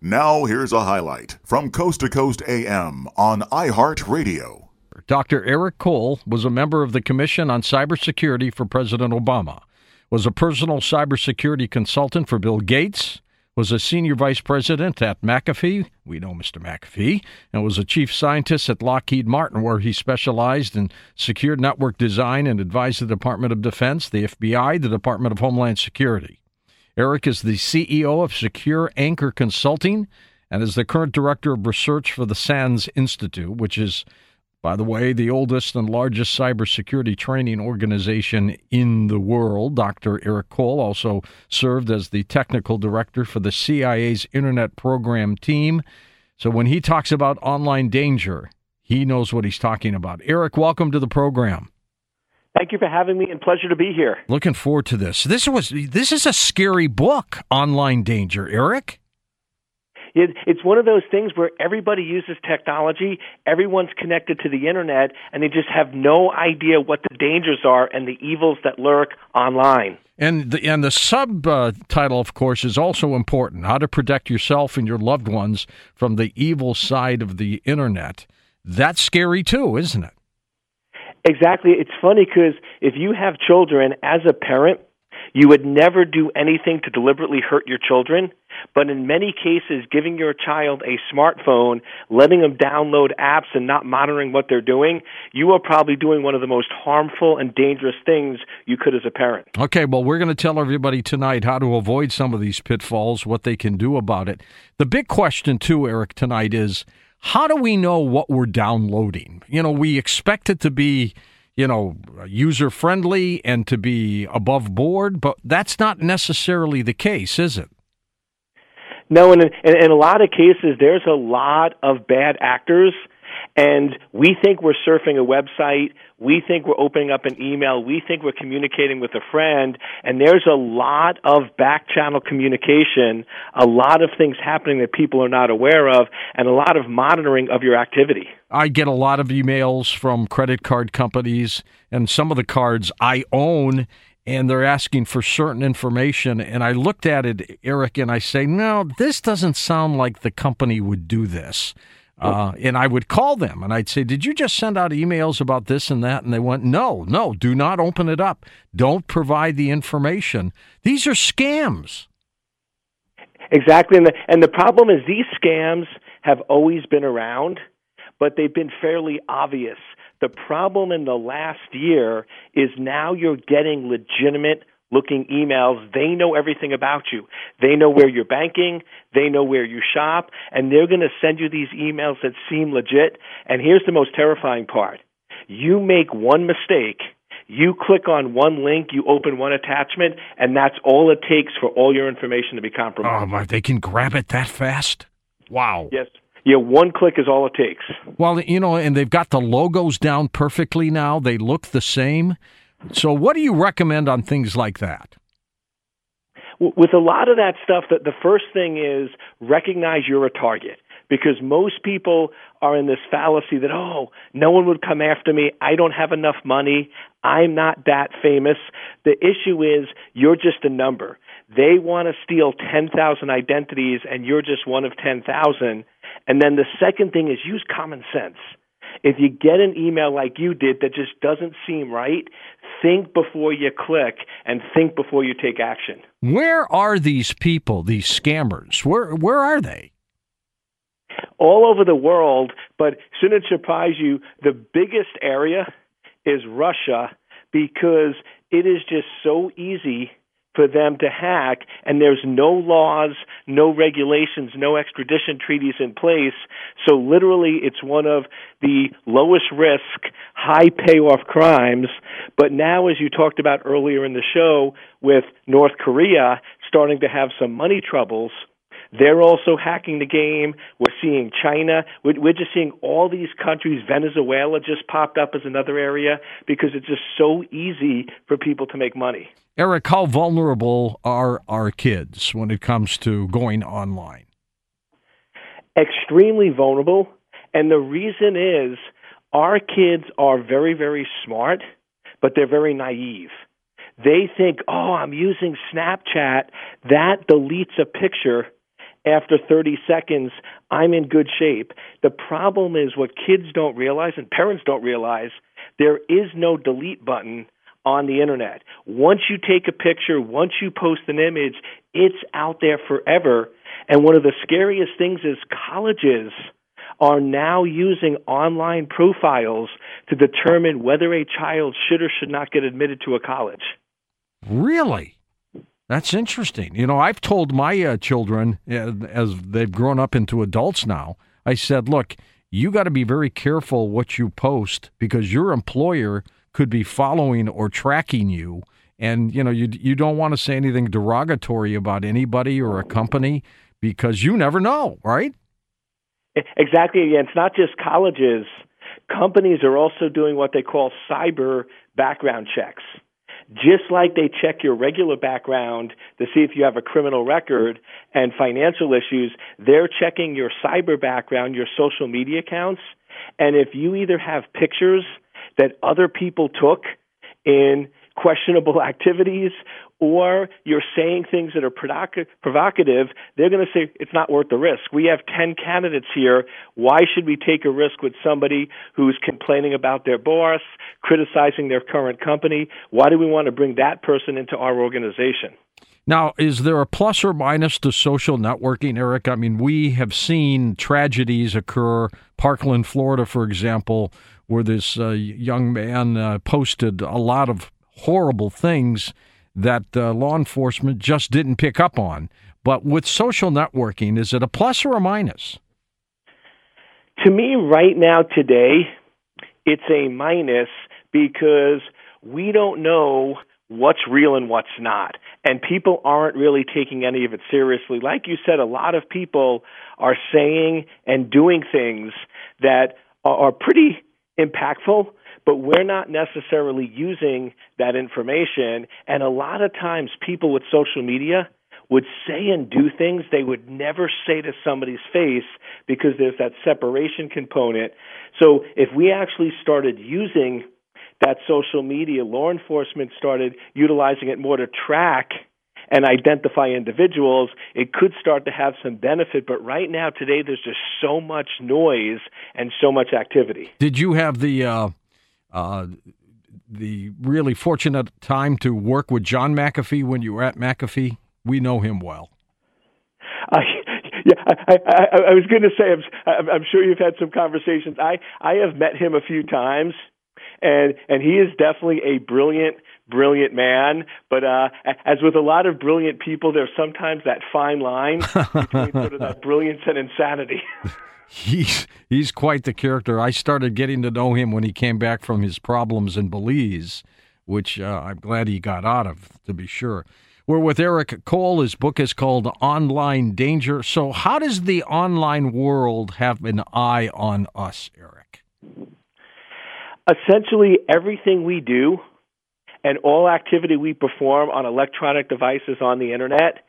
Now, here's a highlight from Coast to Coast AM on iHeartRadio. Dr. Eric Cole was a member of the Commission on Cybersecurity for President Obama, was a personal cybersecurity consultant for Bill Gates, was a senior vice president at McAfee, we know Mr. McAfee, and was a chief scientist at Lockheed Martin, where he specialized in secure network design and advised the Department of Defense, the FBI, the Department of Homeland Security. Eric is the CEO of Secure Anchor Consulting and is the current director of research for the SANS Institute, which is, by the way, the oldest and largest cybersecurity training organization in the world. Dr. Eric Cole also served as the technical director for the CIA's Internet Program Team. So when he talks about online danger, he knows what he's talking about. Eric, welcome to the program. Thank you for having me and pleasure to be here. Looking forward to this. This was this is a scary book, Online Danger, Eric. It, it's one of those things where everybody uses technology, everyone's connected to the internet, and they just have no idea what the dangers are and the evils that lurk online. And the and the subtitle, of course, is also important: how to protect yourself and your loved ones from the evil side of the internet. That's scary too, isn't it? Exactly. It's funny because if you have children, as a parent, you would never do anything to deliberately hurt your children. But in many cases, giving your child a smartphone, letting them download apps, and not monitoring what they're doing, you are probably doing one of the most harmful and dangerous things you could as a parent. Okay, well, we're going to tell everybody tonight how to avoid some of these pitfalls, what they can do about it. The big question, too, Eric, tonight is how do we know what we're downloading? You know, we expect it to be, you know, user friendly and to be above board, but that's not necessarily the case, is it? No, and in, in a lot of cases, there's a lot of bad actors and we think we're surfing a website, we think we're opening up an email, we think we're communicating with a friend, and there's a lot of back channel communication, a lot of things happening that people are not aware of, and a lot of monitoring of your activity. I get a lot of emails from credit card companies, and some of the cards I own and they're asking for certain information. And I looked at it, Eric, and I say, no, this doesn't sound like the company would do this. Uh, and I would call them and I'd say, Did you just send out emails about this and that? And they went, No, no, do not open it up. Don't provide the information. These are scams. Exactly. And the, and the problem is these scams have always been around, but they've been fairly obvious. The problem in the last year is now you're getting legitimate looking emails. They know everything about you. They know where you're banking. They know where you shop. And they're going to send you these emails that seem legit. And here's the most terrifying part you make one mistake. You click on one link, you open one attachment, and that's all it takes for all your information to be compromised. Oh, my, they can grab it that fast? Wow. Yes. Yeah, one click is all it takes. Well, you know, and they've got the logos down perfectly now. They look the same. So, what do you recommend on things like that? With a lot of that stuff, the, the first thing is recognize you're a target because most people are in this fallacy that, oh, no one would come after me. I don't have enough money. I'm not that famous. The issue is you're just a number. They want to steal 10,000 identities and you're just one of 10,000. And then the second thing is use common sense. If you get an email like you did that just doesn't seem right, think before you click and think before you take action. Where are these people, these scammers? Where where are they? All over the world, but shouldn't it surprise you, the biggest area is Russia because it is just so easy for them to hack, and there's no laws, no regulations, no extradition treaties in place. So literally, it's one of the lowest risk, high payoff crimes. But now, as you talked about earlier in the show, with North Korea starting to have some money troubles, they're also hacking the game. We're seeing China. We're, we're just seeing all these countries. Venezuela just popped up as another area because it's just so easy for people to make money. Eric, how vulnerable are our kids when it comes to going online? Extremely vulnerable. And the reason is our kids are very, very smart, but they're very naive. They think, oh, I'm using Snapchat. That deletes a picture after 30 seconds, I'm in good shape. The problem is what kids don't realize and parents don't realize there is no delete button on the internet. Once you take a picture, once you post an image, it's out there forever. And one of the scariest things is colleges are now using online profiles to determine whether a child should or should not get admitted to a college. Really? That's interesting. You know, I've told my uh, children uh, as they've grown up into adults now, I said, look, you got to be very careful what you post because your employer could be following or tracking you. And, you know, you, you don't want to say anything derogatory about anybody or a company because you never know, right? Exactly. And it's not just colleges. Companies are also doing what they call cyber background checks. Just like they check your regular background to see if you have a criminal record and financial issues, they're checking your cyber background, your social media accounts. And if you either have pictures that other people took in questionable activities or you're saying things that are provocative, they're going to say it's not worth the risk. We have 10 candidates here. Why should we take a risk with somebody who's complaining about their boss, criticizing their current company? Why do we want to bring that person into our organization? Now, is there a plus or minus to social networking, Eric? I mean, we have seen tragedies occur. Parkland, Florida, for example, where this uh, young man uh, posted a lot of horrible things that uh, law enforcement just didn't pick up on. But with social networking, is it a plus or a minus? To me, right now, today, it's a minus because we don't know what's real and what's not. And people aren't really taking any of it seriously. Like you said, a lot of people are saying and doing things that are pretty impactful, but we're not necessarily using that information. And a lot of times, people with social media would say and do things they would never say to somebody's face because there's that separation component. So if we actually started using that social media, law enforcement started utilizing it more to track and identify individuals, it could start to have some benefit. But right now, today, there's just so much noise and so much activity. Did you have the uh, uh, the really fortunate time to work with John McAfee when you were at McAfee. We know him well. Uh, yeah, I, I, I was going to say, I'm, I'm sure you've had some conversations. I, I have met him a few times, and and he is definitely a brilliant brilliant man but uh as with a lot of brilliant people there's sometimes that fine line between sort of that brilliance and insanity he's he's quite the character. I started getting to know him when he came back from his problems in Belize, which uh, I'm glad he got out of, to be sure. We're with Eric Cole. His book is called Online Danger. So, how does the online world have an eye on us, Eric? Essentially, everything we do and all activity we perform on electronic devices on the internet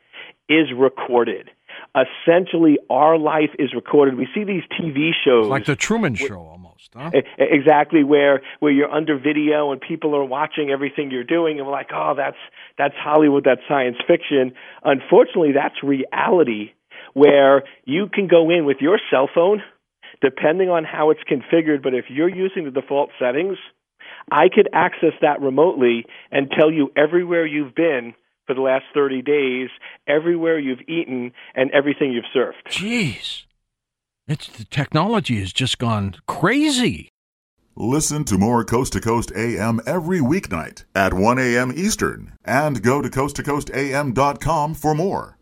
is recorded essentially our life is recorded. We see these TV shows like the Truman Show almost, huh? Exactly, where where you're under video and people are watching everything you're doing, and we're like, oh, that's that's Hollywood, that's science fiction. Unfortunately, that's reality, where you can go in with your cell phone, depending on how it's configured. But if you're using the default settings, I could access that remotely and tell you everywhere you've been for the last 30 days, everywhere you've eaten, and everything you've served. Jeez. It's the technology has just gone crazy. Listen to more Coast to Coast AM every weeknight at 1 a.m. Eastern and go to coasttocoastam.com for more.